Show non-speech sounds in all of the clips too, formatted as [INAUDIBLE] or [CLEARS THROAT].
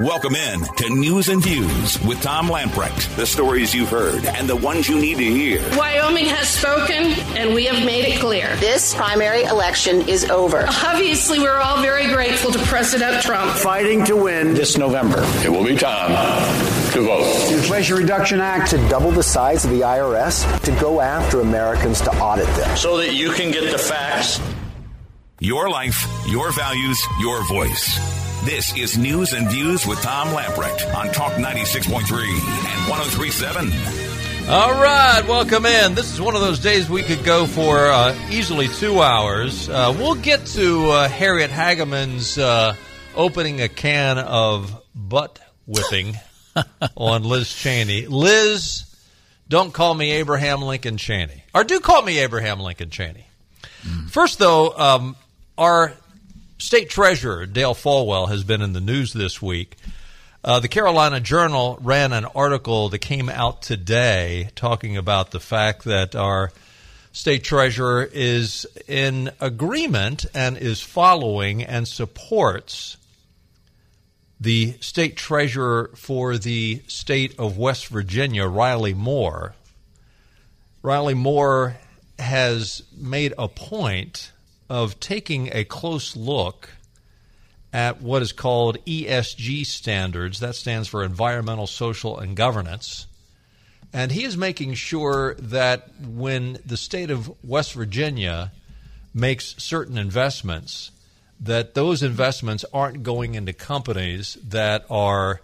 Welcome in to News and Views with Tom Lamprecht. The stories you've heard and the ones you need to hear. Wyoming has spoken, and we have made it clear. This primary election is over. Obviously, we're all very grateful to President Trump. Fighting to win this November. It will be time to vote. The Inflation Reduction Act to double the size of the IRS to go after Americans to audit them. So that you can get the facts. Your life, your values, your voice. This is News and Views with Tom Lamprecht on Talk 96.3 and 1037. All right, welcome in. This is one of those days we could go for uh, easily two hours. Uh, we'll get to uh, Harriet Hageman's uh, opening a can of butt whipping [LAUGHS] on Liz Cheney. Liz, don't call me Abraham Lincoln Cheney. Or do call me Abraham Lincoln Cheney. Mm. First, though, um, our State Treasurer Dale Folwell has been in the news this week. Uh, the Carolina Journal ran an article that came out today talking about the fact that our state treasurer is in agreement and is following and supports the state treasurer for the state of West Virginia, Riley Moore. Riley Moore has made a point of taking a close look at what is called ESG standards. That stands for Environmental, Social, and Governance. And he is making sure that when the state of West Virginia makes certain investments, that those investments aren't going into companies that are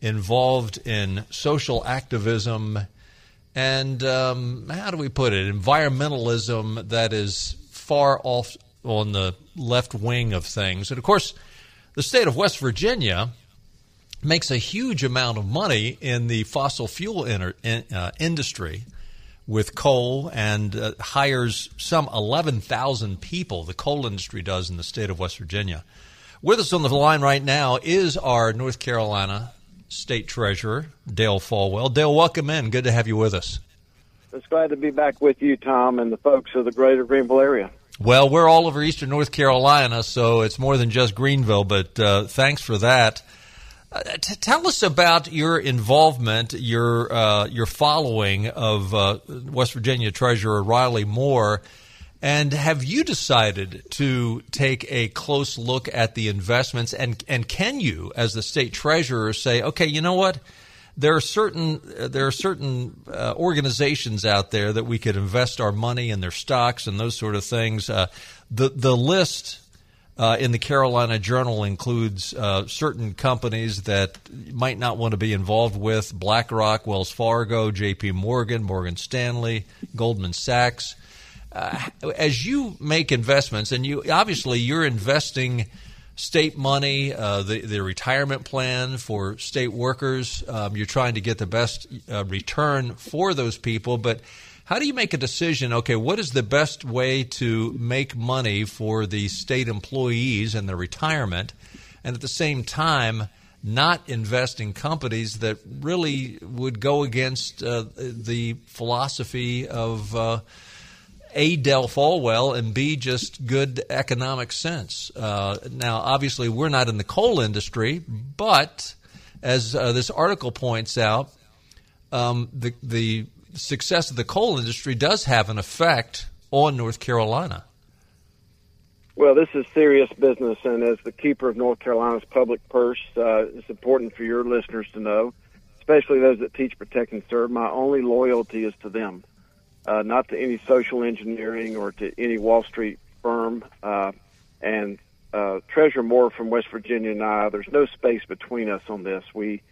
involved in social activism and um, how do we put it? Environmentalism that is far off on the left wing of things. And of course, the state of West Virginia makes a huge amount of money in the fossil fuel in, uh, industry with coal and uh, hires some 11,000 people, the coal industry does in the state of West Virginia. With us on the line right now is our North Carolina State Treasurer, Dale Folwell. Dale, welcome in. Good to have you with us. It's glad to be back with you, Tom, and the folks of the greater Greenville area. Well, we're all over eastern North Carolina, so it's more than just Greenville, but uh, thanks for that. Uh, t- tell us about your involvement, your uh, your following of uh, West Virginia Treasurer Riley Moore, and have you decided to take a close look at the investments? And and can you, as the state treasurer, say, okay, you know what? There are certain uh, there are certain uh, organizations out there that we could invest our money in their stocks and those sort of things. Uh, the the list uh, in the Carolina Journal includes uh, certain companies that might not want to be involved with: BlackRock, Wells Fargo, J.P. Morgan, Morgan Stanley, Goldman Sachs. Uh, as you make investments, and you obviously you're investing state money, uh, the, the retirement plan for state workers. Um, you're trying to get the best uh, return for those people, but how do you make a decision? Okay, what is the best way to make money for the state employees and their retirement, and at the same time, not invest in companies that really would go against uh, the philosophy of uh, a, Dale Folwell, and B, just good economic sense. Uh, now, obviously, we're not in the coal industry, but as uh, this article points out, um, the, the success of the coal industry does have an effect on North Carolina. Well, this is serious business, and as the keeper of North Carolina's public purse, uh, it's important for your listeners to know, especially those that teach, protect, and serve. My only loyalty is to them uh, not to any social engineering or to any Wall Street firm. Uh, and uh, Treasurer Moore from West Virginia and I, there's no space between us on this. We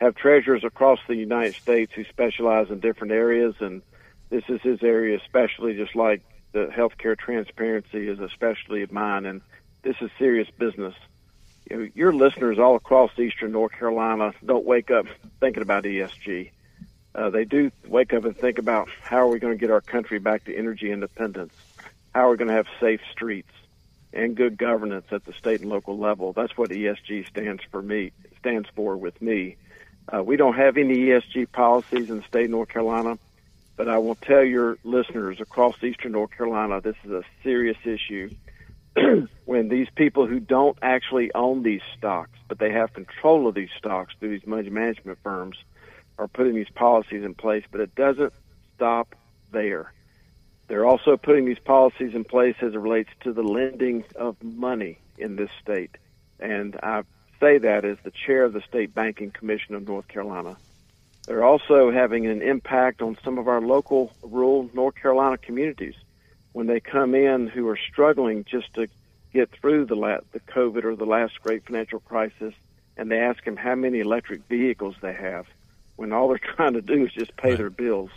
have treasurers across the United States who specialize in different areas, and this is his area especially, just like the healthcare transparency is especially of mine, and this is serious business. You know, your listeners all across eastern North Carolina don't wake up thinking about ESG uh, they do wake up and think about how are we going to get our country back to energy independence? How are we going to have safe streets and good governance at the state and local level? That's what ESG stands for me stands for with me. Uh, we don't have any ESG policies in the state of North Carolina, but I will tell your listeners across eastern North Carolina this is a serious issue. [CLEARS THROAT] when these people who don't actually own these stocks, but they have control of these stocks through these money management firms, are putting these policies in place. But it doesn't stop there. They're also putting these policies in place as it relates to the lending of money in this state. And I say that as the chair of the State Banking Commission of North Carolina. They're also having an impact on some of our local rural North Carolina communities when they come in who are struggling just to get through the la- the COVID or the last great financial crisis, and they ask them how many electric vehicles they have, when all they're [LAUGHS] trying to do is just pay right. their bills,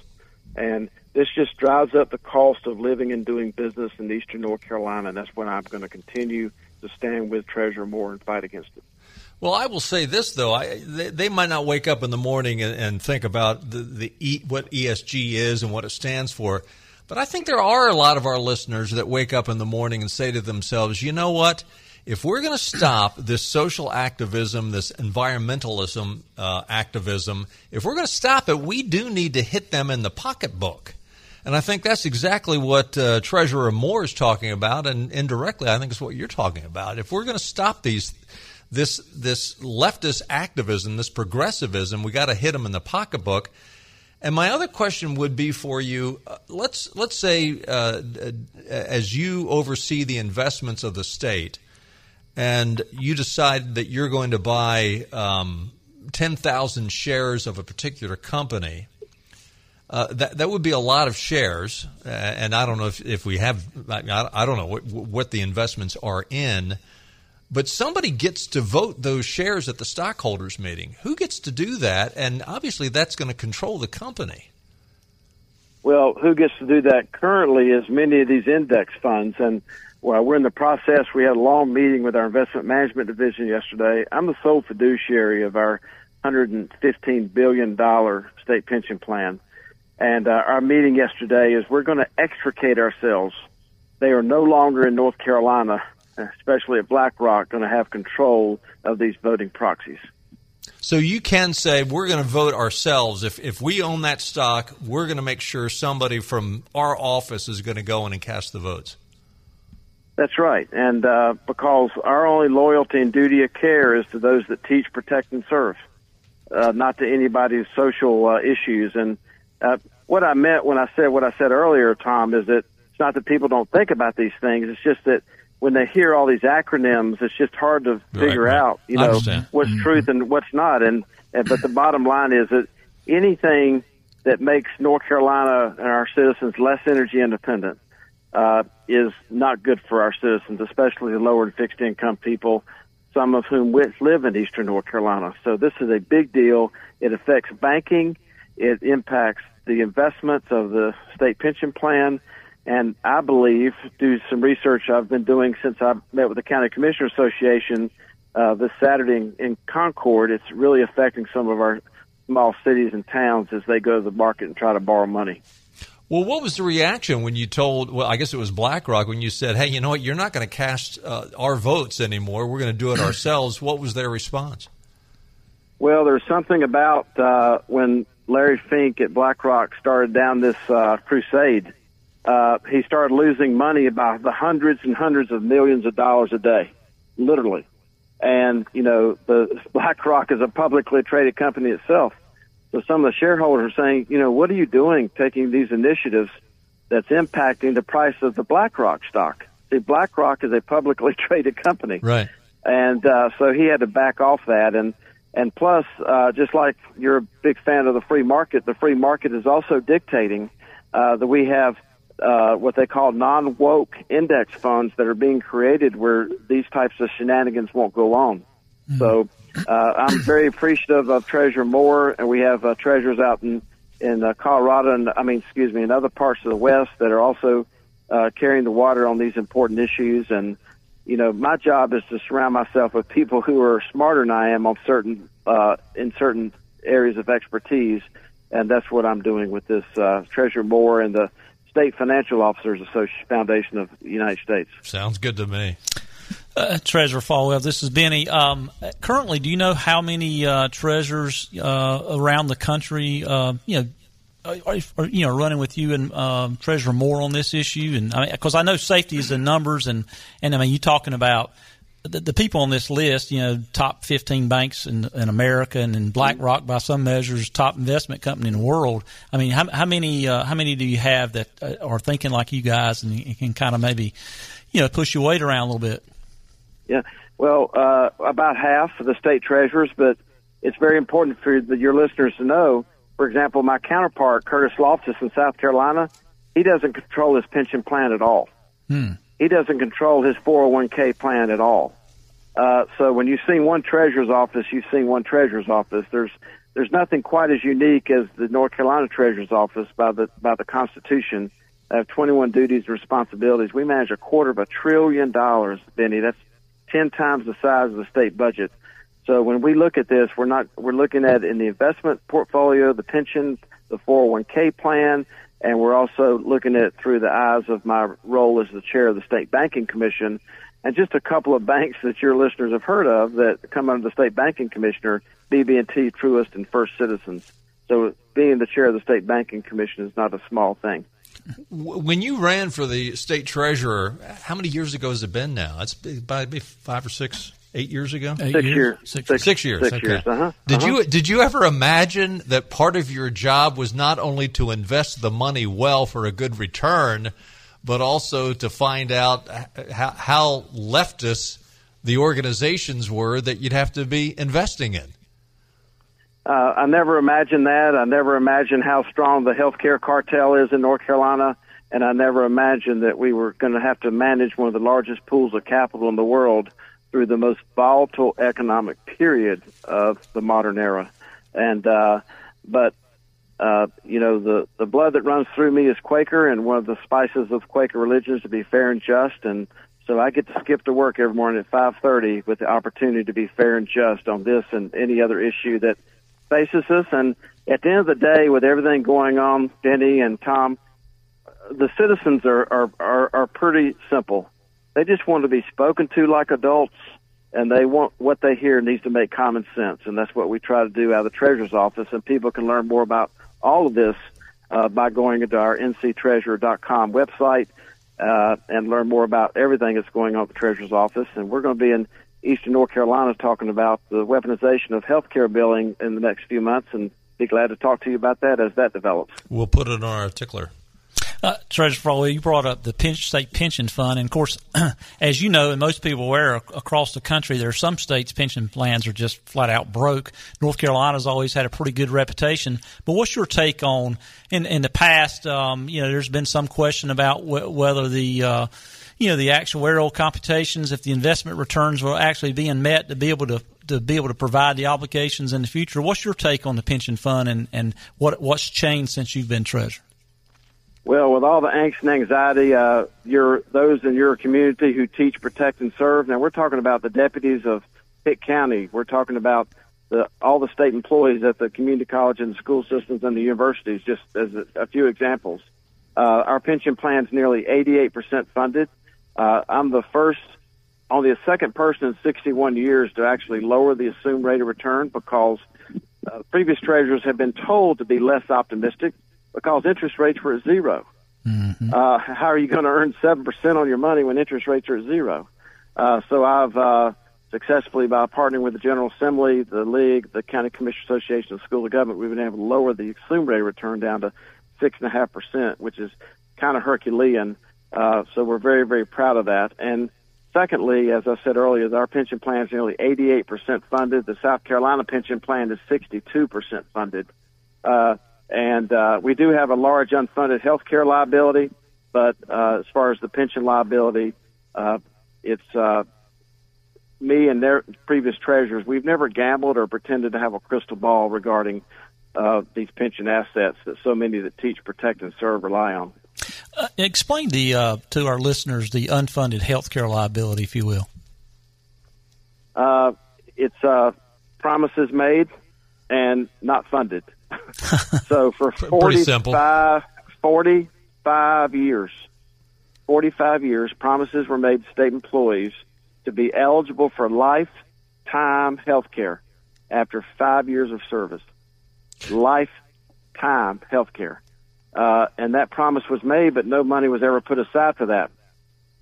and this just drives up the cost of living and doing business in Eastern North Carolina, and that's what I'm going to continue to stand with Treasurer Moore and fight against it. Well, I will say this though: I, they, they, might not wake up in the morning and, and think about the, the e, what ESG is and what it stands for. But I think there are a lot of our listeners that wake up in the morning and say to themselves, you know what? If we're going to stop this social activism, this environmentalism uh, activism, if we're going to stop it, we do need to hit them in the pocketbook. And I think that's exactly what uh, Treasurer Moore is talking about, and indirectly, I think it's what you're talking about. If we're going to stop these, this this leftist activism, this progressivism, we got to hit them in the pocketbook. And my other question would be for you: uh, let's let's say, uh, as you oversee the investments of the state, and you decide that you're going to buy um, ten thousand shares of a particular company. Uh, that that would be a lot of shares, uh, and I don't know if, if we have. I, I don't know what, what the investments are in. But somebody gets to vote those shares at the stockholders meeting. Who gets to do that? And obviously, that's going to control the company. Well, who gets to do that currently is many of these index funds. And while we're in the process, we had a long meeting with our investment management division yesterday. I'm the sole fiduciary of our $115 billion state pension plan. And uh, our meeting yesterday is we're going to extricate ourselves. They are no longer in North Carolina especially at BlackRock, going to have control of these voting proxies. So you can say we're going to vote ourselves. If if we own that stock, we're going to make sure somebody from our office is going to go in and cast the votes. That's right, and uh, because our only loyalty and duty of care is to those that teach, protect, and serve, uh, not to anybody's social uh, issues. And uh, what I meant when I said what I said earlier, Tom, is that it's not that people don't think about these things. It's just that when they hear all these acronyms, it's just hard to figure right, right. out, you know, what's mm-hmm. truth and what's not. And, and but the bottom line is that anything that makes North Carolina and our citizens less energy independent uh, is not good for our citizens, especially the lower and fixed income people, some of whom live in eastern North Carolina. So this is a big deal. It affects banking. It impacts the investments of the state pension plan and I believe, through some research I've been doing since I met with the County Commissioner Association uh, this Saturday in, in Concord, it's really affecting some of our small cities and towns as they go to the market and try to borrow money. Well, what was the reaction when you told, well, I guess it was BlackRock, when you said, hey, you know what, you're not going to cast uh, our votes anymore. We're going to do it [CLEARS THROAT] ourselves. What was their response? Well, there's something about uh, when Larry Fink at BlackRock started down this uh, crusade uh, he started losing money by the hundreds and hundreds of millions of dollars a day, literally. And, you know, the [LAUGHS] BlackRock is a publicly traded company itself. So some of the shareholders are saying, you know, what are you doing taking these initiatives that's impacting the price of the BlackRock stock? See, BlackRock is a publicly [LAUGHS] traded company. Right. And, uh, so he had to back off that. And, and plus, uh, just like you're a big fan of the free market, the free market is also dictating, uh, that we have uh, what they call non-woke index funds that are being created where these types of shenanigans won't go on. Mm-hmm. So uh, I'm very appreciative of Treasurer Moore, and we have uh, treasurers out in in uh, Colorado and I mean, excuse me, in other parts of the West that are also uh, carrying the water on these important issues. And you know, my job is to surround myself with people who are smarter than I am on certain uh, in certain areas of expertise, and that's what I'm doing with this uh, Treasurer Moore and the State Financial Officers Association Foundation of the United States. Sounds good to me. Uh, Treasurer Folwell, this is Benny. Um, currently, do you know how many uh, uh, around the country, uh, you know, are, you know running with you and um, Treasurer Moore on this issue? And because I, mean, I know safety is in numbers, and and I mean you talking about the, the, people on this list, you know, top 15 banks in, in America and in BlackRock by some measures, top investment company in the world. I mean, how, how many uh, how many do you have that uh, are thinking like you guys and can kind of maybe, you know, push your weight around a little bit? Yeah, well, uh, about half of the state treasurers, but it's very important for your listeners to know. For example, my counterpart, Curtis Loftis in South Carolina, he doesn't control his pension plan at all. Hmm he doesn't control his 401k plan at all. Uh, so when you've seen one treasurer's office, you've seen one treasurer's office. There's there's nothing quite as unique as the North Carolina Treasurer's Office by the by the Constitution. I have 21 duties and responsibilities. We manage a quarter of a trillion dollars, Benny. That's 10 times the size of the state budget. So when we look at this, we're not we're looking at in the investment portfolio, the pension, the 401k plan, and we're also looking at through the eyes of my role as the chair of the State Banking Commission. And just a couple of banks that your listeners have heard of that come under the State Banking Commissioner, BB&T, Truist, and First Citizens. So being the chair of the State Banking Commission is not a small thing. When you ran for the state treasurer, how many years ago has it been now? It's probably five or six eight years ago? Eight six years. Six, six, six years. Six okay. years. Uh-huh. Did uh-huh. you did you ever imagine that part of your job was not only to invest the money well for a good return, but also to find out how, how leftist the organizations were that you'd have to be investing in? Uh, I never imagined that. I never imagined how strong the healthcare cartel is in North Carolina, and I never imagined that we were going to have to manage one of the largest pools of capital in the world through the most volatile economic period of the modern era. And, uh, but, uh, you know, the, the blood that runs through me is Quaker, and one of the spices of Quaker religion is to be fair and just. And so I get to skip to work every morning at 5:30 with the opportunity to be fair and just on this and any other issue that faces us. And at the end of the day, with everything going on, Benny and Tom, the citizens are are are, are pretty simple. They just want to be spoken to like adults, and they want what they hear needs to make common sense, and that's what we try to do out of the treasurer's office. And people can learn more about all of this uh, by going into our nctreasurer.com website uh, and learn more about everything that's going on at the treasurer's office. And we're going to be in Eastern North Carolina talking about the weaponization of healthcare billing in the next few months, and be glad to talk to you about that as that develops. We'll put it on our tickler. Uh, Treasurer Farley, you brought up the state pension fund, and of course, [CLEARS THROAT] as you know, and most people aware across the country, there are some states' pension plans are just flat out broke. North Carolina's always had a pretty good reputation. But what's your take on in in the past? Um, you know, there's been some question about wh- whether the uh, you know the actuarial computations, if the investment returns were actually being met to be able to to be able to provide the obligations in the future. What's your take on the pension fund and, and what what's changed since you've been treasurer? Well, with all the angst and anxiety, uh, your those in your community who teach, protect, and serve. Now we're talking about the deputies of Pitt County. We're talking about the, all the state employees at the community college and school systems and the universities. Just as a, a few examples, uh, our pension plan is nearly 88% funded. Uh, I'm the first, only a second person in 61 years to actually lower the assumed rate of return because uh, previous treasurers have been told to be less optimistic because interest rates were at 0 mm-hmm. uh, how are you going to earn seven percent on your money when interest rates are at zero? Uh, so I've uh, successfully, by partnering with the General Assembly, the League, the County Commission Association, the School of Government, we've been able to lower the assumed rate of return down to six and a half percent, which is kind of Herculean. Uh, so we're very, very proud of that. And secondly, as I said earlier, our pension plan is nearly 88% funded. The South Carolina pension plan is 62% funded. Uh, and uh, we do have a large unfunded health care liability, but uh, as far as the pension liability, uh, it's uh, me and their previous treasurers. We've never gambled or pretended to have a crystal ball regarding uh, these pension assets that so many that teach, protect, and serve rely on. Uh, explain the uh, to our listeners the unfunded health care liability, if you will. Uh, it's uh, promises made and not funded. [LAUGHS] so for 45, 45 years, 45 years, promises were made to state employees to be eligible for lifetime health care after five years of service. Lifetime time health care. Uh, and that promise was made, but no money was ever put aside for that.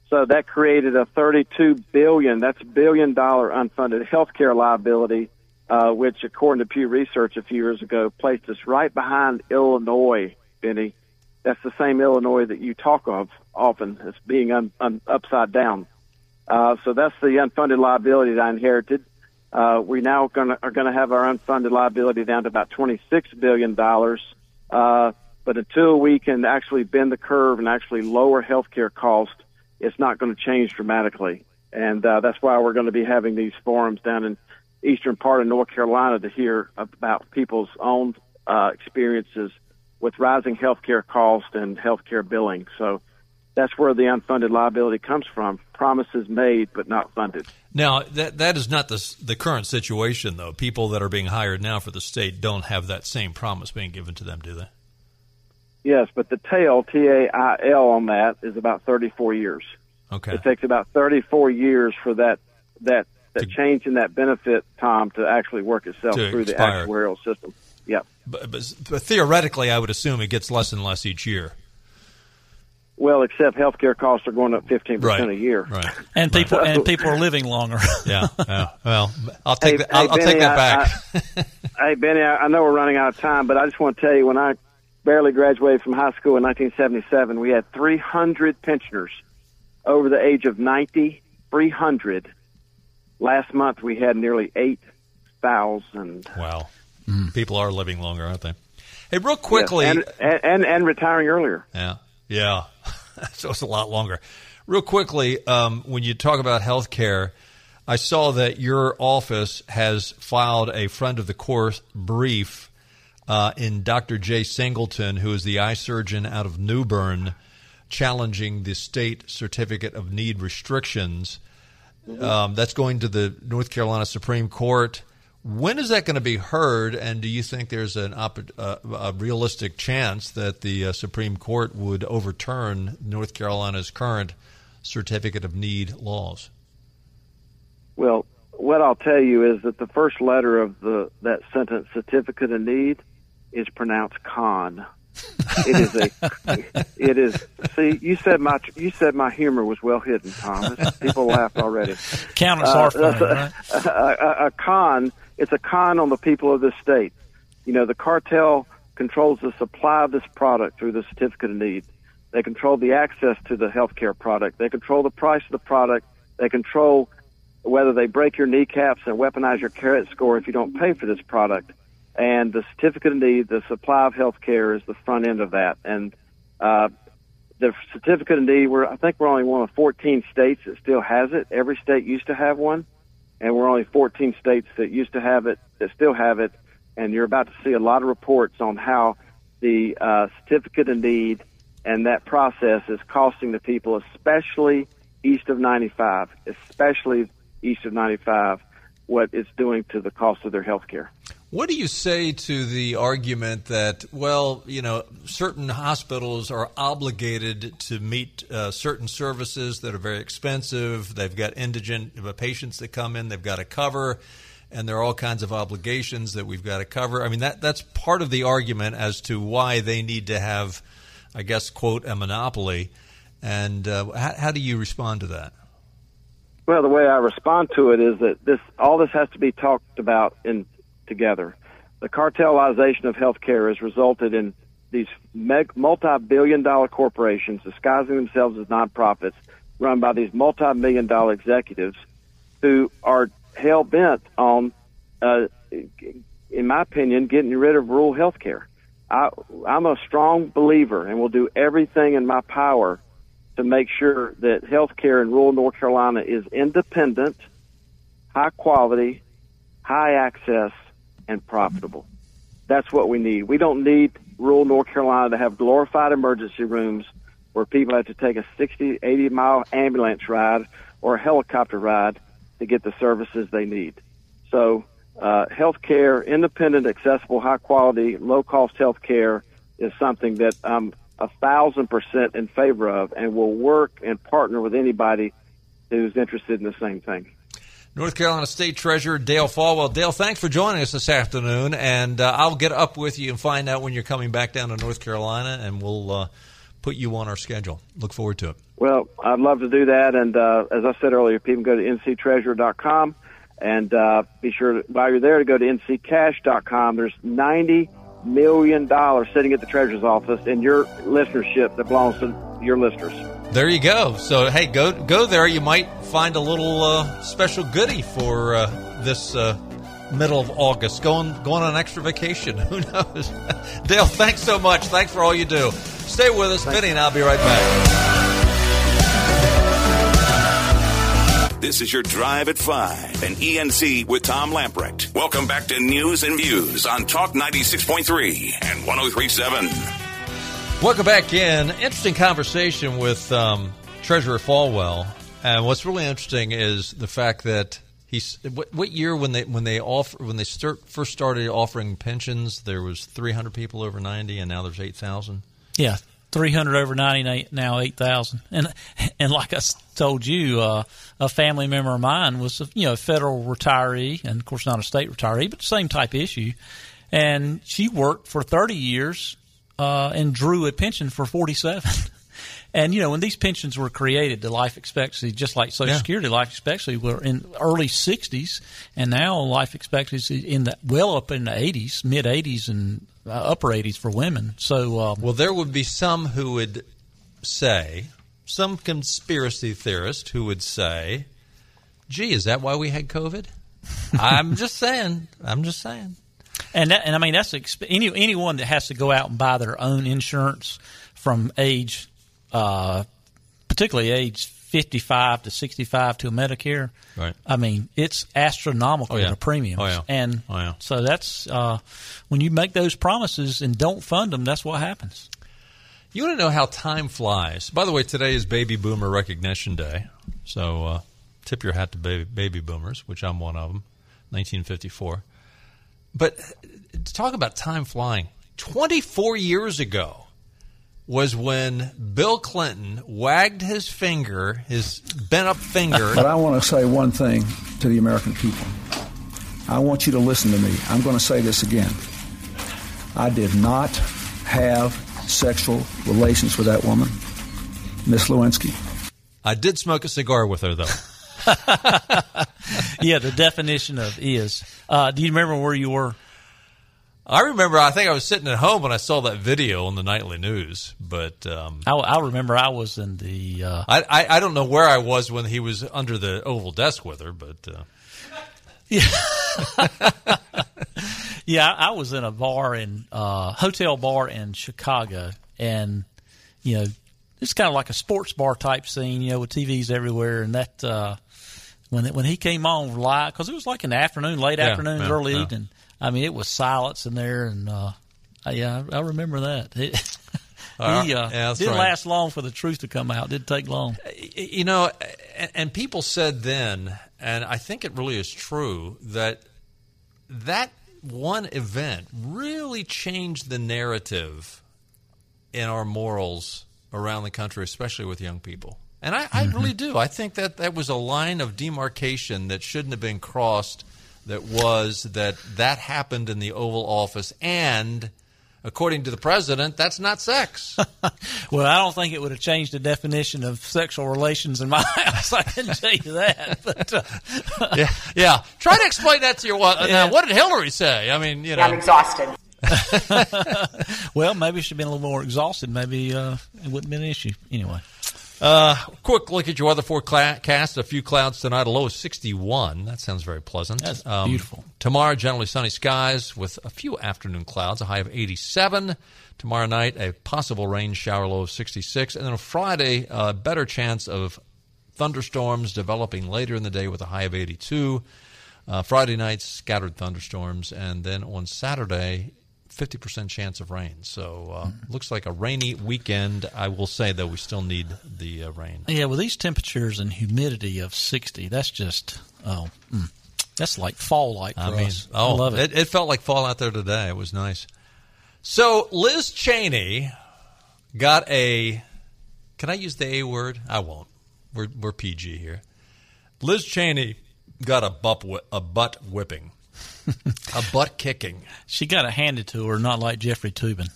So that created a 32 billion, that's billion dollar unfunded healthcare liability, uh, which according to Pew Research a few years ago placed us right behind Illinois, Benny. That's the same Illinois that you talk of often as being un, un, upside down. Uh, so that's the unfunded liability that I inherited. Uh, we now gonna, are going to have our unfunded liability down to about $26 billion. Uh, but until we can actually bend the curve and actually lower healthcare costs, it's not going to change dramatically. And uh, that's why we're going to be having these forums down in eastern part of North Carolina to hear about people's own uh, experiences with rising healthcare costs and healthcare billing. So that's where the unfunded liability comes from. Promises made but not funded. Now that that is not the the current situation though. People that are being hired now for the state don't have that same promise being given to them, do they? Yes, but the tail T A I L on that is about 34 years. Okay. It takes about 34 years for that that that change in that benefit, Tom, to actually work itself through expire. the actuarial system. Yep. But, but, but theoretically, I would assume it gets less and less each year. Well, except healthcare costs are going up 15 Right. percent a year. Right. And people and people are living longer. [LAUGHS] Yeah. yeah. Well, I'll take Hey- that. I'll, hey, I'll take Benny, that I- back. [LAUGHS] Hey, Benny, I, I know we're running out of time, but I just want to tell you when I barely graduated from high school in 1977, we had 300 pensioners over the age of 90. 300. Last month we had nearly 8,000. wow. People are living longer, aren't they? Hey, real quickly. Yes, and, and, and and retiring earlier. Yeah, yeah. [LAUGHS] so it's a lot longer. Real quickly, um, when you talk about health care, I saw that your office has filed a friend of the course brief uh, in Dr. Jay Singleton, who is the eye surgeon out of New Bern, challenging the state certificate of need restrictions. Um, that's going to the North Carolina Supreme Court. When is that going to be heard? And do you think there's an opp- uh, a realistic chance that the uh, Supreme Court would overturn North Carolina's current certificate of need laws? Well, what I'll tell you is that the first letter of the that sentence, certificate of need, is pronounced con. It is a. It is. See, you said my you said my humor was well hidden, Thomas. People laughed already. Accountants Uh, are funny, that's right? a, a, a con. It's a con on the people of this state. You know, the cartel controls the supply of this product through the certificate of need. They control the access to the healthcare product. They control the price of the product. They control whether they break your kneecaps and weaponize your credit score if you don't pay for this product. And the certificate of need, the supply of health care is the front end of that. And uh, the certificate of need, we're, I think we're only one of 14 states that still has it. Every state used to have one, and we're only 14 states that used to have it, that still have it. And you're about to see a lot of reports on how the uh, certificate of need and that process is costing the people, especially east of 95, especially east of 95, what it's doing to the cost of their health care. What do you say to the argument that, well, you know, certain hospitals are obligated to meet uh, certain services that are very expensive? They've got indigent uh, patients that come in, they've got to cover, and there are all kinds of obligations that we've got to cover. I mean, that that's part of the argument as to why they need to have, I guess, quote, a monopoly. And uh, how, how do you respond to that? Well, the way I respond to it is that this all this has to be talked about in together. The cartelization of healthcare has resulted in these multi-billion-dollar corporations disguising themselves as nonprofits, run by these multi-million-dollar executives, who are hell bent on, uh, in my opinion, getting rid of rural healthcare. I, I'm a strong believer, and will do everything in my power to make sure that healthcare in rural North Carolina is independent, high quality, high access, and profitable. That's what we need. We don't need rural North Carolina to have glorified emergency rooms where people have to take a 60, 80 mile ambulance ride or a helicopter ride to get the services they need. So, uh, healthcare, independent, accessible, high quality, low cost healthcare is something that I'm a thousand percent in favor of and will work and partner with anybody who's interested in the same thing. North Carolina State Treasurer Dale Folwell. Dale, thanks for joining us this afternoon, and uh, I'll get up with you and find out when you're coming back down to North Carolina, and we'll uh, put you on our schedule. Look forward to it. Well, I'd love to do that, and uh, as I said earlier, people go to nctreasurer.com, and uh, be sure to, while you're there to go to nccash.com. There's 90 million dollars sitting at the treasurer's office in your listenership that belongs to your listeners. There you go. So hey, go go there. You might find a little uh, special goodie for uh, this uh, middle of August. Going going on an extra vacation. [LAUGHS] Who knows? [LAUGHS] Dale, thanks so much. Thanks for all you do. Stay with us, Vinny, and I'll be right back. This is your Drive at 5 and ENC with Tom Lamprecht. Welcome back to News and Views on Talk 96.3 and 1037. Welcome back in. Interesting conversation with um, Treasurer Folwell. And what's really interesting is the fact that he's what, what year when they when they offer when they start first started offering pensions there was 300 people over 90 and now there's 8,000. Yeah, 300 over 90 now 8,000. And and like I told you, uh, a family member of mine was you know a federal retiree and of course not a state retiree, but same type issue. And she worked for 30 years uh, and drew a pension for 47. [LAUGHS] and, you know, when these pensions were created, the life expectancy, just like Social Yeah. Security life expectancy, were in early 60s, and now life expectancy in the well up in the 80s, mid 80s, and uh, upper 80s for women. So, um, Well, there would be some who would say, some conspiracy theorist who would say, "Gee, is that why we had COVID?" [LAUGHS] I'm just saying. I'm just saying. And that, and I mean that's exp- any anyone that has to go out and buy their own insurance from age, uh, particularly age fifty five to sixty five to a Medicare. Right. I mean it's astronomical Oh, yeah. the premiums. Oh, yeah. And Oh, yeah. so that's uh, when you make those promises and don't fund them. That's what happens. You want to know how time flies? By the way, today is Baby Boomer Recognition Day, so uh, tip your hat to baby, baby boomers, which I'm one of them, 1954. But to talk about time flying, 24 years ago was when Bill Clinton wagged his finger, his bent up finger. But I want to say one thing to the American people. I want you to listen to me. I'm going to say this again. I did not have sexual relations with that woman, Miss Lewinsky. I did smoke a cigar with her, though. [LAUGHS] yeah, the definition of is. Uh, do you remember where you were? I remember, I think I was sitting at home when I saw that video on the nightly news, but um, I, I remember I was in the. Uh, I, I I don't know where I was when he was under the oval desk with her, but uh, [LAUGHS] Yeah, I I was in a bar in uh, hotel bar in Chicago, and you know, it's kind of like a sports bar type scene, you know, with TVs everywhere. And that uh, when when he came on live, because it was like in the afternoon, late Yeah, afternoon, yeah, early yeah. evening. I mean, it was silence in there, and uh, I- yeah, I, I remember that. [LAUGHS] It, Uh, he uh, yeah, didn't right. last long for the truth to come out. Didn't take long. you know, and, and people said then, and I think it really is true that that one event really changed the narrative in our morals around the country, especially with young people. And I, I really do. I think that that was a line of demarcation that shouldn't have been crossed. That was that that happened in the Oval Office, and according to the president, that's not sex. [LAUGHS] Well, I don't think it would have changed the definition of sexual relations in my [LAUGHS] house. I can tell you that. [LAUGHS] But uh, yeah, yeah. Try to explain that to your wife. Now, what did Hillary say? I mean, you know, I'm exhausted. well, maybe she'd been a little more exhausted. Maybe uh, it wouldn't have been an issue anyway. Uh, quick look at your weather forecast. A few clouds tonight, a low of 61. That sounds very pleasant. Um, That's beautiful. Tomorrow, generally sunny skies with a few afternoon clouds, a high of 87. Tomorrow night, a possible rain shower, low of 66. And then on Friday, a better chance of thunderstorms developing later in the day with a high of 82. Uh, Friday night, scattered thunderstorms. And then on Saturday, 50% chance of rain. So uh, looks like a rainy weekend. I will say, though, we still need the uh, rain. Yeah, with these temperatures and humidity of sixty, that's just oh, mm, that's like fall like for I mean, us. oh, I love it. it. It felt like fall out there today. It was nice. So Liz Cheney got a. Can I use the A word? I won't. We're we're PG here. Liz Cheney got a butt a butt whipping, a butt kicking. She got it handed to her, not like Jeffrey Toobin.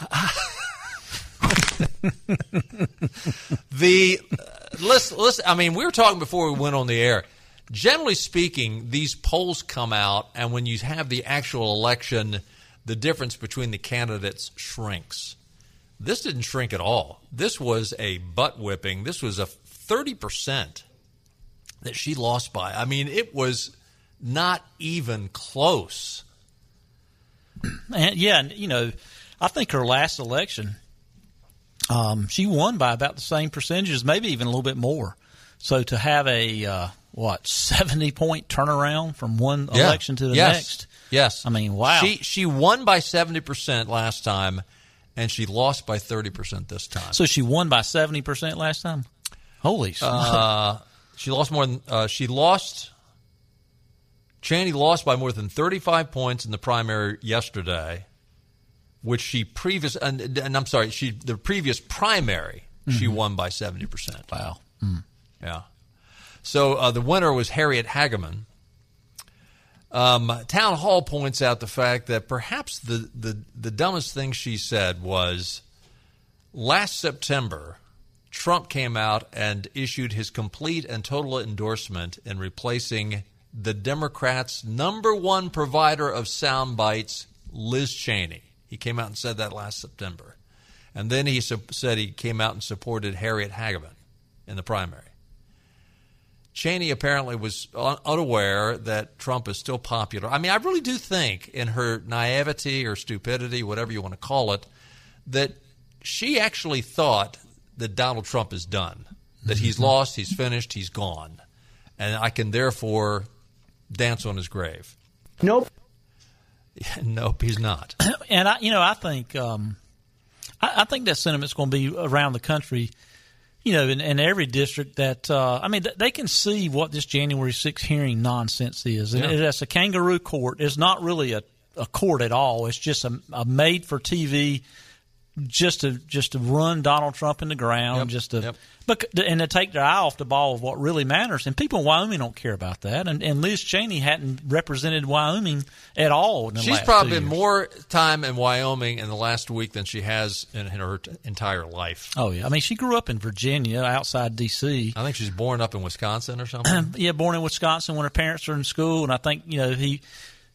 [LAUGHS] the uh, listen, listen. I mean, we were talking before we went on the air. Generally speaking, these polls come out, and when you have the actual election, the difference between the candidates shrinks. This didn't shrink at all. This was a butt whipping. This was a thirty percent that she lost by. I mean, it was not even close. And yeah, you know, I think her last election, um, she won by about the same percentages, maybe even a little bit more. So to have a uh, what seventy point turnaround from one yeah. election to the yes. next, yes, I mean, wow. She she won by seventy percent last time, and she lost by thirty percent this time. So she won by seventy percent last time. Holy! Uh, she lost more than uh, she lost. Cheney lost by more than 35 points in the primary yesterday, which she previous and, and I'm sorry, she the previous primary mm-hmm. she won by 70 percent. Wow. Mm. Yeah. So uh, the winner was Harriet Hageman. Um, Town Hall points out the fact that perhaps the, the, the dumbest thing she said was last September Trump came out and issued his complete and total endorsement in replacing the Democrats' number one provider of sound bites, Liz Cheney. He came out and said that last September. And then he su- said he came out and supported Harriet Hageman in the primary. Cheney apparently was un- unaware that Trump is still popular. I mean, I really do think, in her naivety or stupidity, whatever you want to call it, that she actually thought that Donald Trump is done, that he's mm-hmm. lost, he's finished, he's gone. And I can therefore dance on his grave. Nope. [LAUGHS] nope, he's not. [CLEARS THROAT] and I, you know, I think, um, I, I, think that sentiment's going to be around the country. You know, in, in every district that uh, I mean, they can see what this January 6th hearing nonsense is, and yeah. it's a kangaroo court. It's not really a, a court at all. It's just a, a made for TV just to just to run Donald Trump in the ground, yep. just to yep. but and to take their eye off the ball of what really matters. And people in Wyoming don't care about that. And, and Liz Cheney hadn't represented Wyoming at all. She's probably been more time in Wyoming in the last week than she has in, in her t- entire life. Oh yeah, I mean she grew up in Virginia, outside D.C. I think she's born up in Wisconsin or something. [CLEARS THROAT] yeah, born in Wisconsin when her parents are in school, and I think you know he.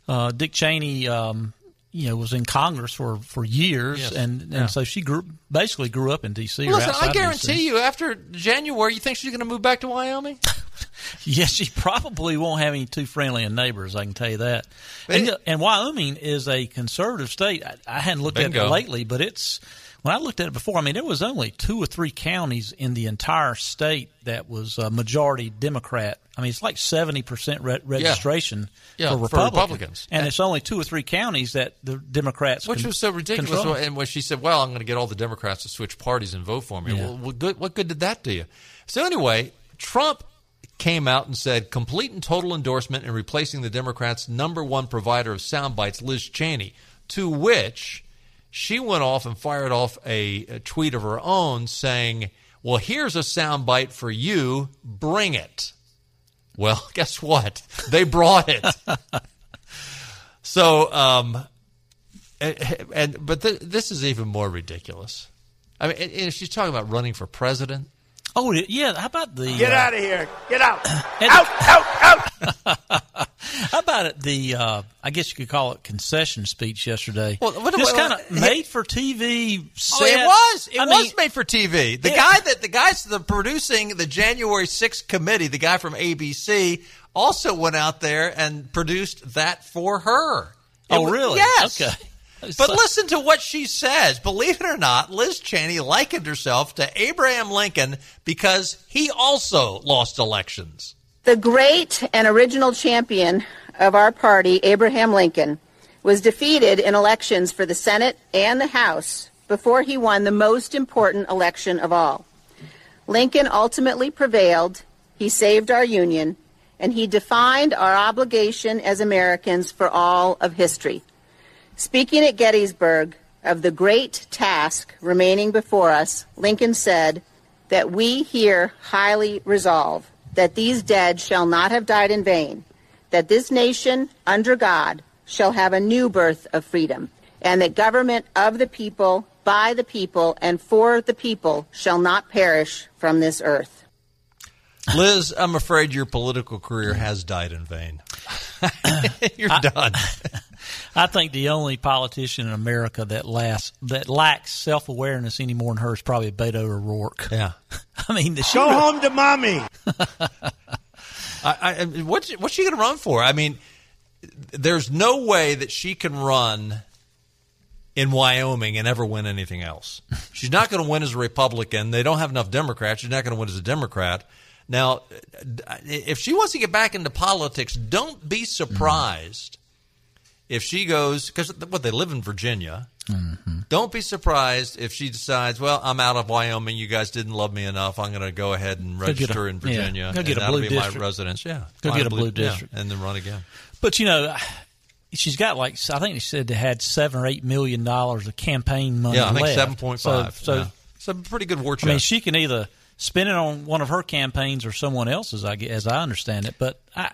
Uh, Dick Cheney um, you know was in Congress for for years, yes. and and yeah. so she grew basically grew up in D.C. Well, listen, I guarantee you, after January, you think she's going to move back to Wyoming? [LAUGHS] yes, she probably won't have any too friendly neighbors. I can tell you that. And, it, and, Wyoming is a conservative state. I, I hadn't looked bingo. at it lately, but it's when I looked at it before, I mean, there was only two or three counties in the entire state that was a majority Democrat. I mean, it's like seventy percent re- registration yeah. Yeah, for, Republicans. for, Republicans, and, it's only two or three counties that the Democrats, which con- was so ridiculous. Control. And when she said, "Well, I'm going to get all the Democrats to switch parties and vote for me," well, what good, what good did that do you? So anyway, Trump came out and said complete and total endorsement in replacing the Democrats' number one provider of sound bites, Liz Cheney, to which she went off and fired off a, a tweet of her own saying, Well, here's a soundbite for you. Bring it. Well, [LAUGHS] guess what? They brought it. so, um, and, and but th- this is even more ridiculous. I mean, and, and she's talking about running for president. Oh yeah, how about the get uh, out of here? Get out! out! Out! [LAUGHS] How about it? The uh, I guess you could call it concession speech yesterday. Well, what, just kind of made for TV. Set. Oh, it was. It I was mean, made for TV. The yeah. guy that the guys the producing the January 6th committee, the guy from ABC, also went out there and produced that for her. It oh, was, really? Yes. Okay. But listen to what she says. Believe it or not, Liz Cheney likened herself to Abraham Lincoln because he also lost elections. The great and original champion of our party, Abraham Lincoln, was defeated in elections for the Senate and the House before he won the most important election of all. Lincoln ultimately prevailed, he saved our Union, and he defined our obligation as Americans for all of history. Speaking at Gettysburg of the great task remaining before us, Lincoln said that we here highly resolve that these dead shall not have died in vain, that this nation, under God, shall have a new birth of freedom, and that government of the people, by the people, and for the people shall not perish from this earth. Liz, I'm afraid your political career has died in vain. [LAUGHS] You're I, done. [LAUGHS] I think the only politician in America that lasts that lacks self awareness any more than her is probably Beto O'Rourke. Yeah, [LAUGHS] I mean, the go home to mommy. [LAUGHS] I, I, what's what's she going to run for? I mean, there's no way that she can run in Wyoming and ever win anything else. She's not going to win as a Republican. They don't have enough Democrats. She's not going to win as a Democrat. Now, if she wants to get back into politics, don't be surprised mm-hmm. if she goes because what they live in Virginia. Mm-hmm. Don't be surprised if she decides, well, I'm out of Wyoming. You guys didn't love me enough. I'm going to go ahead and register a, in Virginia. Yeah, go get a blue be district. my residence. Yeah, go get a blue, blue district yeah, and then run again. But you know, she's got like I think she said they had seven or eight million dollars of campaign money. Yeah, I think left. seven point five. So, so yeah. it's a pretty good war chest. I mean, she can either spend it on one of her campaigns or someone else's. I as I understand it, but I.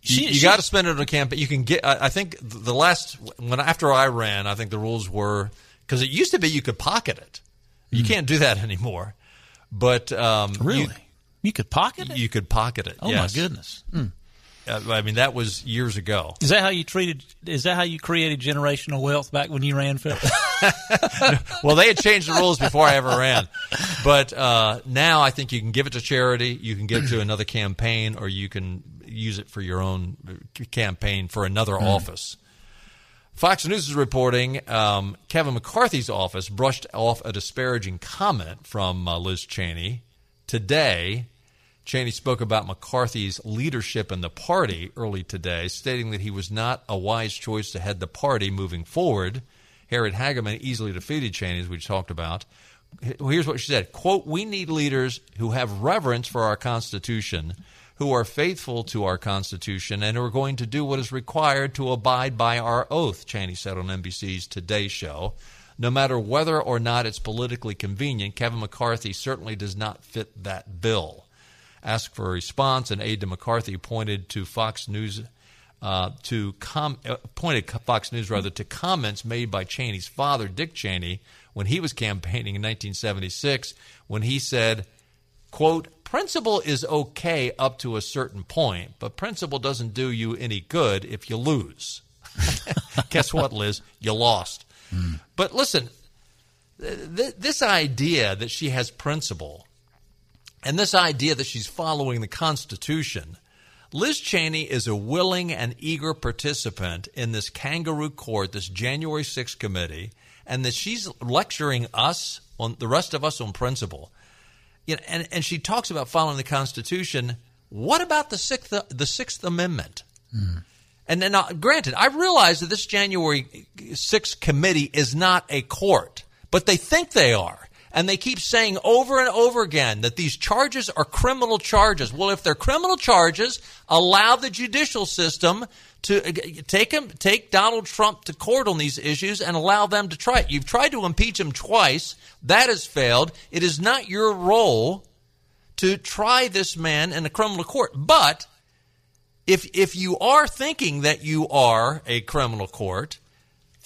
She, you, got to spend it on a campaign. You can get. I, I think the last when after I ran, I think the rules were because it used to be you could pocket it. You mm. can't do that [LAUGHS] anymore. But um, really, you, you, could pocket it. You could pocket it. Oh yes. my goodness. Mm. I mean, that was years ago. Is that how you treated? Is that how you created generational wealth back when you ran, Phil? [LAUGHS] [LAUGHS] well, they had changed the rules before I ever ran, but uh, now I think you can give it to charity, you can give it to another campaign, or you can use it for your own campaign for another mm. office. Fox News is reporting um, Kevin McCarthy's office brushed off a disparaging comment from uh, Liz Cheney today Cheney spoke about McCarthy's leadership in the party early today, stating that he was not a wise choice to head the party moving forward. Harriet Hageman easily defeated Cheney, as we talked about. Here's what she said quote, We need leaders who have reverence for our Constitution, who are faithful to our Constitution, and who are going to do what is required to abide by our oath, Cheney said on NBC's Today Show. No matter whether or not it's politically convenient, Kevin McCarthy certainly does not fit that bill asked for a response, and aide to McCarthy pointed to Fox News uh, to com- uh, pointed Fox News rather to comments made by Cheney's father, Dick Cheney, when he was campaigning in 1976, when he said, "quote Principle is okay up to a certain point, but principle doesn't do you any good if you lose." [LAUGHS] Guess what, Liz? You lost. Mm. But listen, th- this idea that she has principle and this idea that she's following the Constitution, Liz Cheney is a willing and eager participant in this kangaroo court, this January 6th committee, and that she's lecturing us on the rest of us on principle. You know, and, and she talks about following the Constitution. What about the Sixth, the Sixth Amendment? Mm. And then, uh, granted, I realize that this January 6th committee is not a court, but they think they are and they keep saying over and over again that these charges are criminal charges. Well, if they're criminal charges, allow the judicial system to uh, take him, take Donald Trump to court on these issues and allow them to try it. You've tried to impeach him twice. That has failed. It is not your role to try this man in a criminal court. But if if you are thinking that you are a criminal court,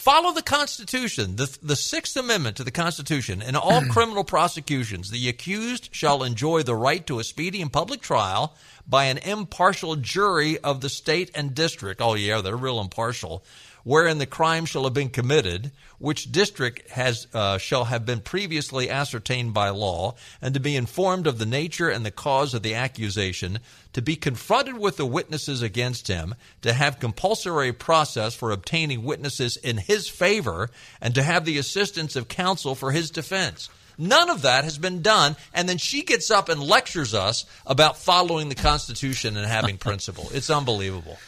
Follow the Constitution, the, the Sixth Amendment to the Constitution. In all [CLEARS THROAT] criminal prosecutions, the accused shall enjoy the right to a speedy and public trial by an impartial jury of the state and district. Oh, yeah, they're real impartial wherein the crime shall have been committed, which district has uh, shall have been previously ascertained by law, and to be informed of the nature and the cause of the accusation, to be confronted with the witnesses against him, to have compulsory process for obtaining witnesses in his favor, and to have the assistance of counsel for his defense. None of that has been done, and then she gets up and lectures us about following the Constitution and having principle. It's unbelievable.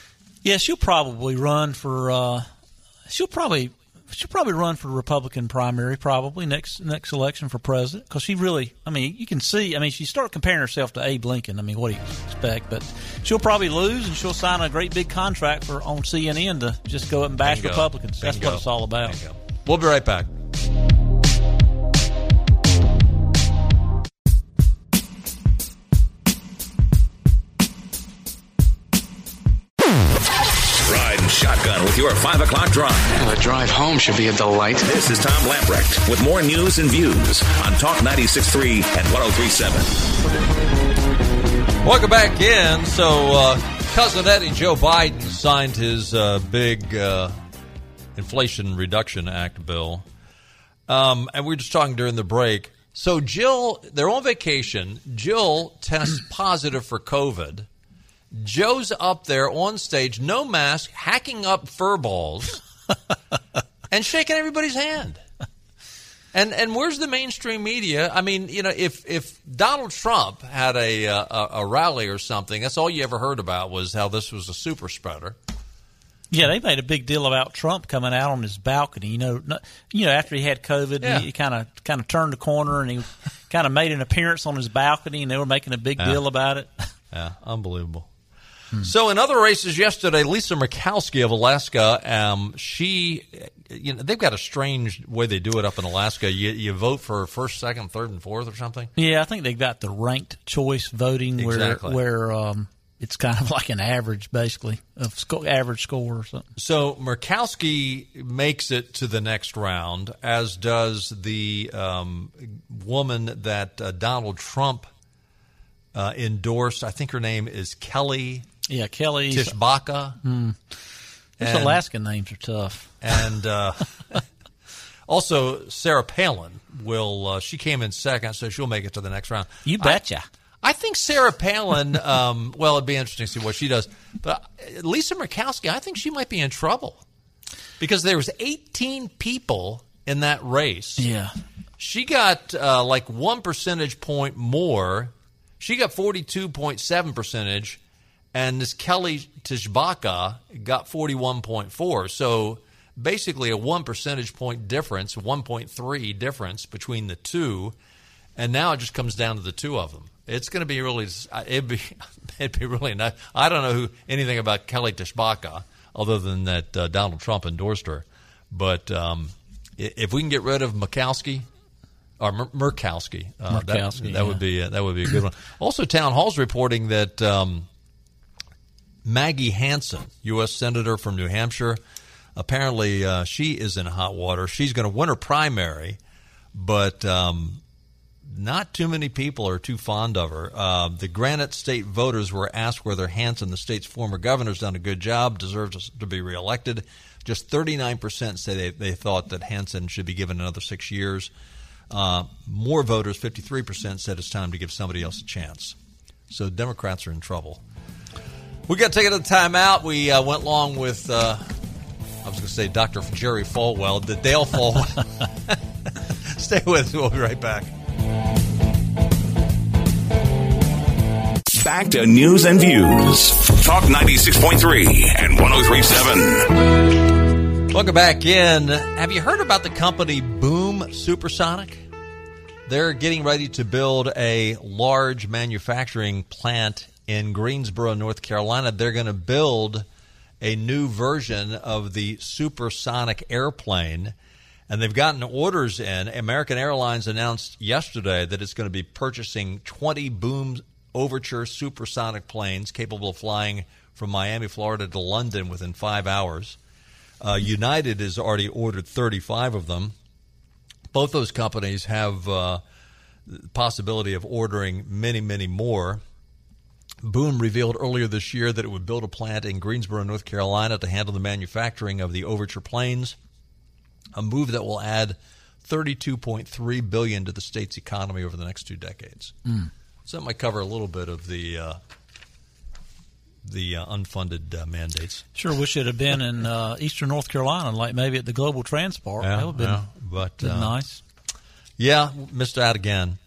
Yeah, she'll probably run for. Uh, she'll probably she'll probably run for the Republican primary probably next next election for president because she really. I mean, you can see. I mean, she start comparing herself to Abe Lincoln. I mean, what do you expect? But she'll probably lose and she'll sign a great big contract for on CNN to just go up and bash Bingo. Republicans. That's Bingo. what it's all about. Bingo. We'll be right back. Shotgun with your 5 o'clock drive. The drive home should be a delight. This is Tom Lamprecht with more news and views on Talk 96.3 and 103.7. Welcome back in. So, uh, cousin Eddie Joe Biden signed his uh, big uh, Inflation Reduction Act bill. Um, and we were just talking during the break. So, Jill, they're on vacation. Jill tests positive for COVID. Joe's up there on stage, no mask, hacking up fur balls [LAUGHS] and shaking everybody's hand. And and where's the mainstream media? I mean, you know, if if Donald Trump had a uh, a, a rally or something, that's all you ever heard about was how this was a super spreader. Yeah, they made a big deal about Trump coming out on his balcony. You know, you know, after he had COVID, Yeah. he kind of kind of turned the corner and he kind of made an appearance on his balcony, and they were making a big Yeah. deal about it. Yeah, unbelievable. So in other races yesterday, Lisa Murkowski of Alaska, um, she, you know, they've got a strange way they do it up in Alaska. You, you vote for first, second, third, and fourth or something. Yeah, I think they got the ranked choice voting where Exactly. where um, it's kind of [LAUGHS] like an average, basically, of sco- average score or something. So Murkowski makes it to the next round, as does the um, woman that uh, Donald Trump uh, endorsed. I think her name is Kelly Yeah, Kelly. Tshibaka. Hmm. Those And- Alaskan names are tough. And uh, [LAUGHS] also, Sarah Palin will. Uh, she came in second, so she'll make it to the next round. You betcha. I, I think Sarah Palin. Um, well, it'd be interesting to see what she does. But uh, Lisa Murkowski, I think she might be in trouble because there was 18 people in that race. Yeah. She got uh, like one percentage point more. She got 42.7 percentage, and this Kelly Tshibaka got 41.4. So basically, a one percentage point difference, 1.3 difference between the two, and now it just comes down to the two of them. It's going to be really, it'd be, [LAUGHS] it'd be really nice. I don't know who anything about Kelly Tshibaka other than that uh, Donald Trump endorsed her, but um, if we can get rid of Murkowski or Mur- Murkowski, uh, that- Murkowski, that, would yeah. be that would be a good one. [CLEARS THROAT] Also, Town Hall's reporting that um, Maggie Hassan, U.S. senator from New Hampshire, apparently uh, she is in hot water. She's going to win her primary, but um, not too many people are too fond of her. Uh, the Granite State voters were asked whether Hassan, the state's former governor, has done a good job, deserves to be reelected. Just 39% say they, they thought that Hassan should be given another six years. Uh, more voters, 53%, said it's time to give somebody else a chance. So Democrats are in trouble. We got to take it to the timeout. We uh, went along with, uh, I was going to say Dr. Jerry Falwell, the Dale Folwell. [LAUGHS] Stay with us. We'll be right back. Back to news and views. Talk 96.3 and 1037. Welcome back in. Have you heard about the company Boom Supersonic? They're getting ready to build a large manufacturing plant in Greensboro, North Carolina. They're going to build a new version of the supersonic airplane. And they've gotten orders in. American Airlines announced yesterday that it's going to be purchasing 20 Boom Overture supersonic planes capable of flying from Miami, Florida to London within five hours. Uh, United has already ordered 35 of them. Both those companies have uh, the possibility of ordering many, many more. Boom revealed earlier this year that it would build a plant in Greensboro, North Carolina, to handle the manufacturing of the Overture planes, a move that will add 32.3 billion to the state's economy over the next two decades. Mm. So that might cover a little bit of the uh, the uh, unfunded uh, mandates. Sure wish it had been in uh, eastern North Carolina, like maybe at the Global TransPark. Yeah, that would have been, yeah, but, been uh, nice. Yeah, missed out again.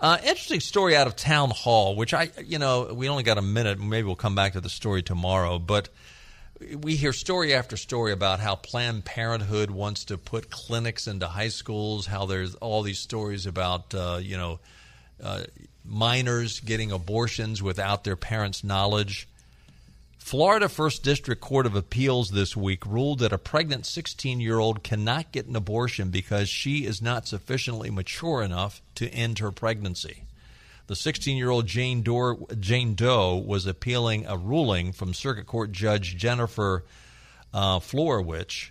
Uh, interesting story out of Town Hall, which I, you know, we only got a minute. Maybe we'll come back to the story tomorrow. But we hear story after story about how Planned Parenthood wants to put clinics into high schools. How there's all these stories about, uh, you know, uh, minors getting abortions without their parents' knowledge. Florida First District Court of Appeals this week ruled that a pregnant 16 year old cannot get an abortion because she is not sufficiently mature enough to end her pregnancy. The 16 year old Jane, Doe, Jane Doe was appealing a ruling from Circuit Court Judge Jennifer uh, Florowich.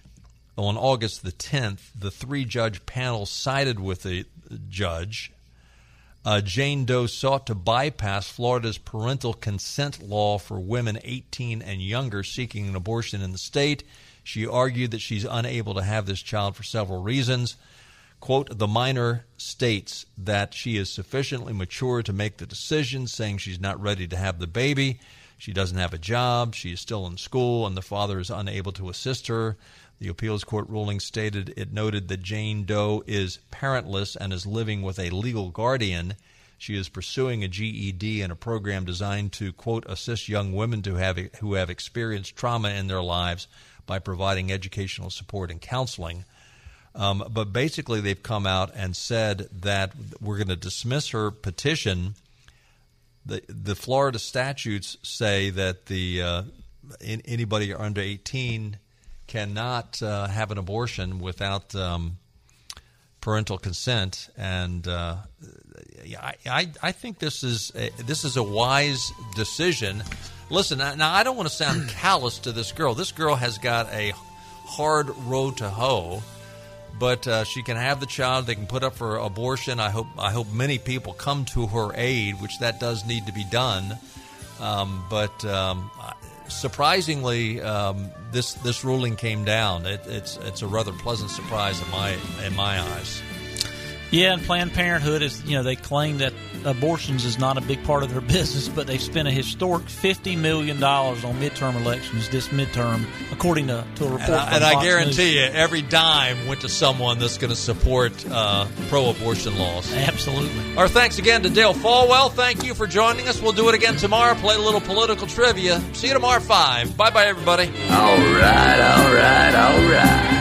On August the 10th, the three judge panel sided with the judge. Uh, Jane Doe sought to bypass Florida's parental consent law for women 18 and younger seeking an abortion in the state. She argued that she's unable to have this child for several reasons. Quote, the minor states that she is sufficiently mature to make the decision, saying she's not ready to have the baby. She doesn't have a job. She is still in school, and the father is unable to assist her. The appeals court ruling stated it noted that Jane Doe is parentless and is living with a legal guardian. She is pursuing a GED in a program designed to, quote, assist young women to have, who have experienced trauma in their lives by providing educational support and counseling. Um, but basically, they've come out and said that we're going to dismiss her petition. The, the Florida statutes say that the uh, in, anybody under 18 cannot uh, have an abortion without um, parental consent, and uh, I, I, I think this is a, this is a wise decision. Listen, now I don't want to sound [CLEARS THROAT] callous to this girl. This girl has got a hard road to hoe, but uh, she can have the child. They can put up for abortion. I hope I hope many people come to her aid, which that does need to be done. Um, but um, surprisingly, um, this this ruling came down. It, it's it's a rather pleasant surprise in my in my eyes. Yeah, and Planned Parenthood is, you know, they claim that abortions is not a big part of their [LAUGHS] business, but they've spent a historic $50 million on midterm elections this midterm, according to, to a report. And I, and I guarantee News. you, every dime went to someone that's going to support uh, pro abortion laws. Absolutely. Our thanks again to Dale Folwell. Thank you for joining us. We'll do it again tomorrow, play a little political trivia. See you tomorrow 5. Bye bye, everybody. All right, all right, all right.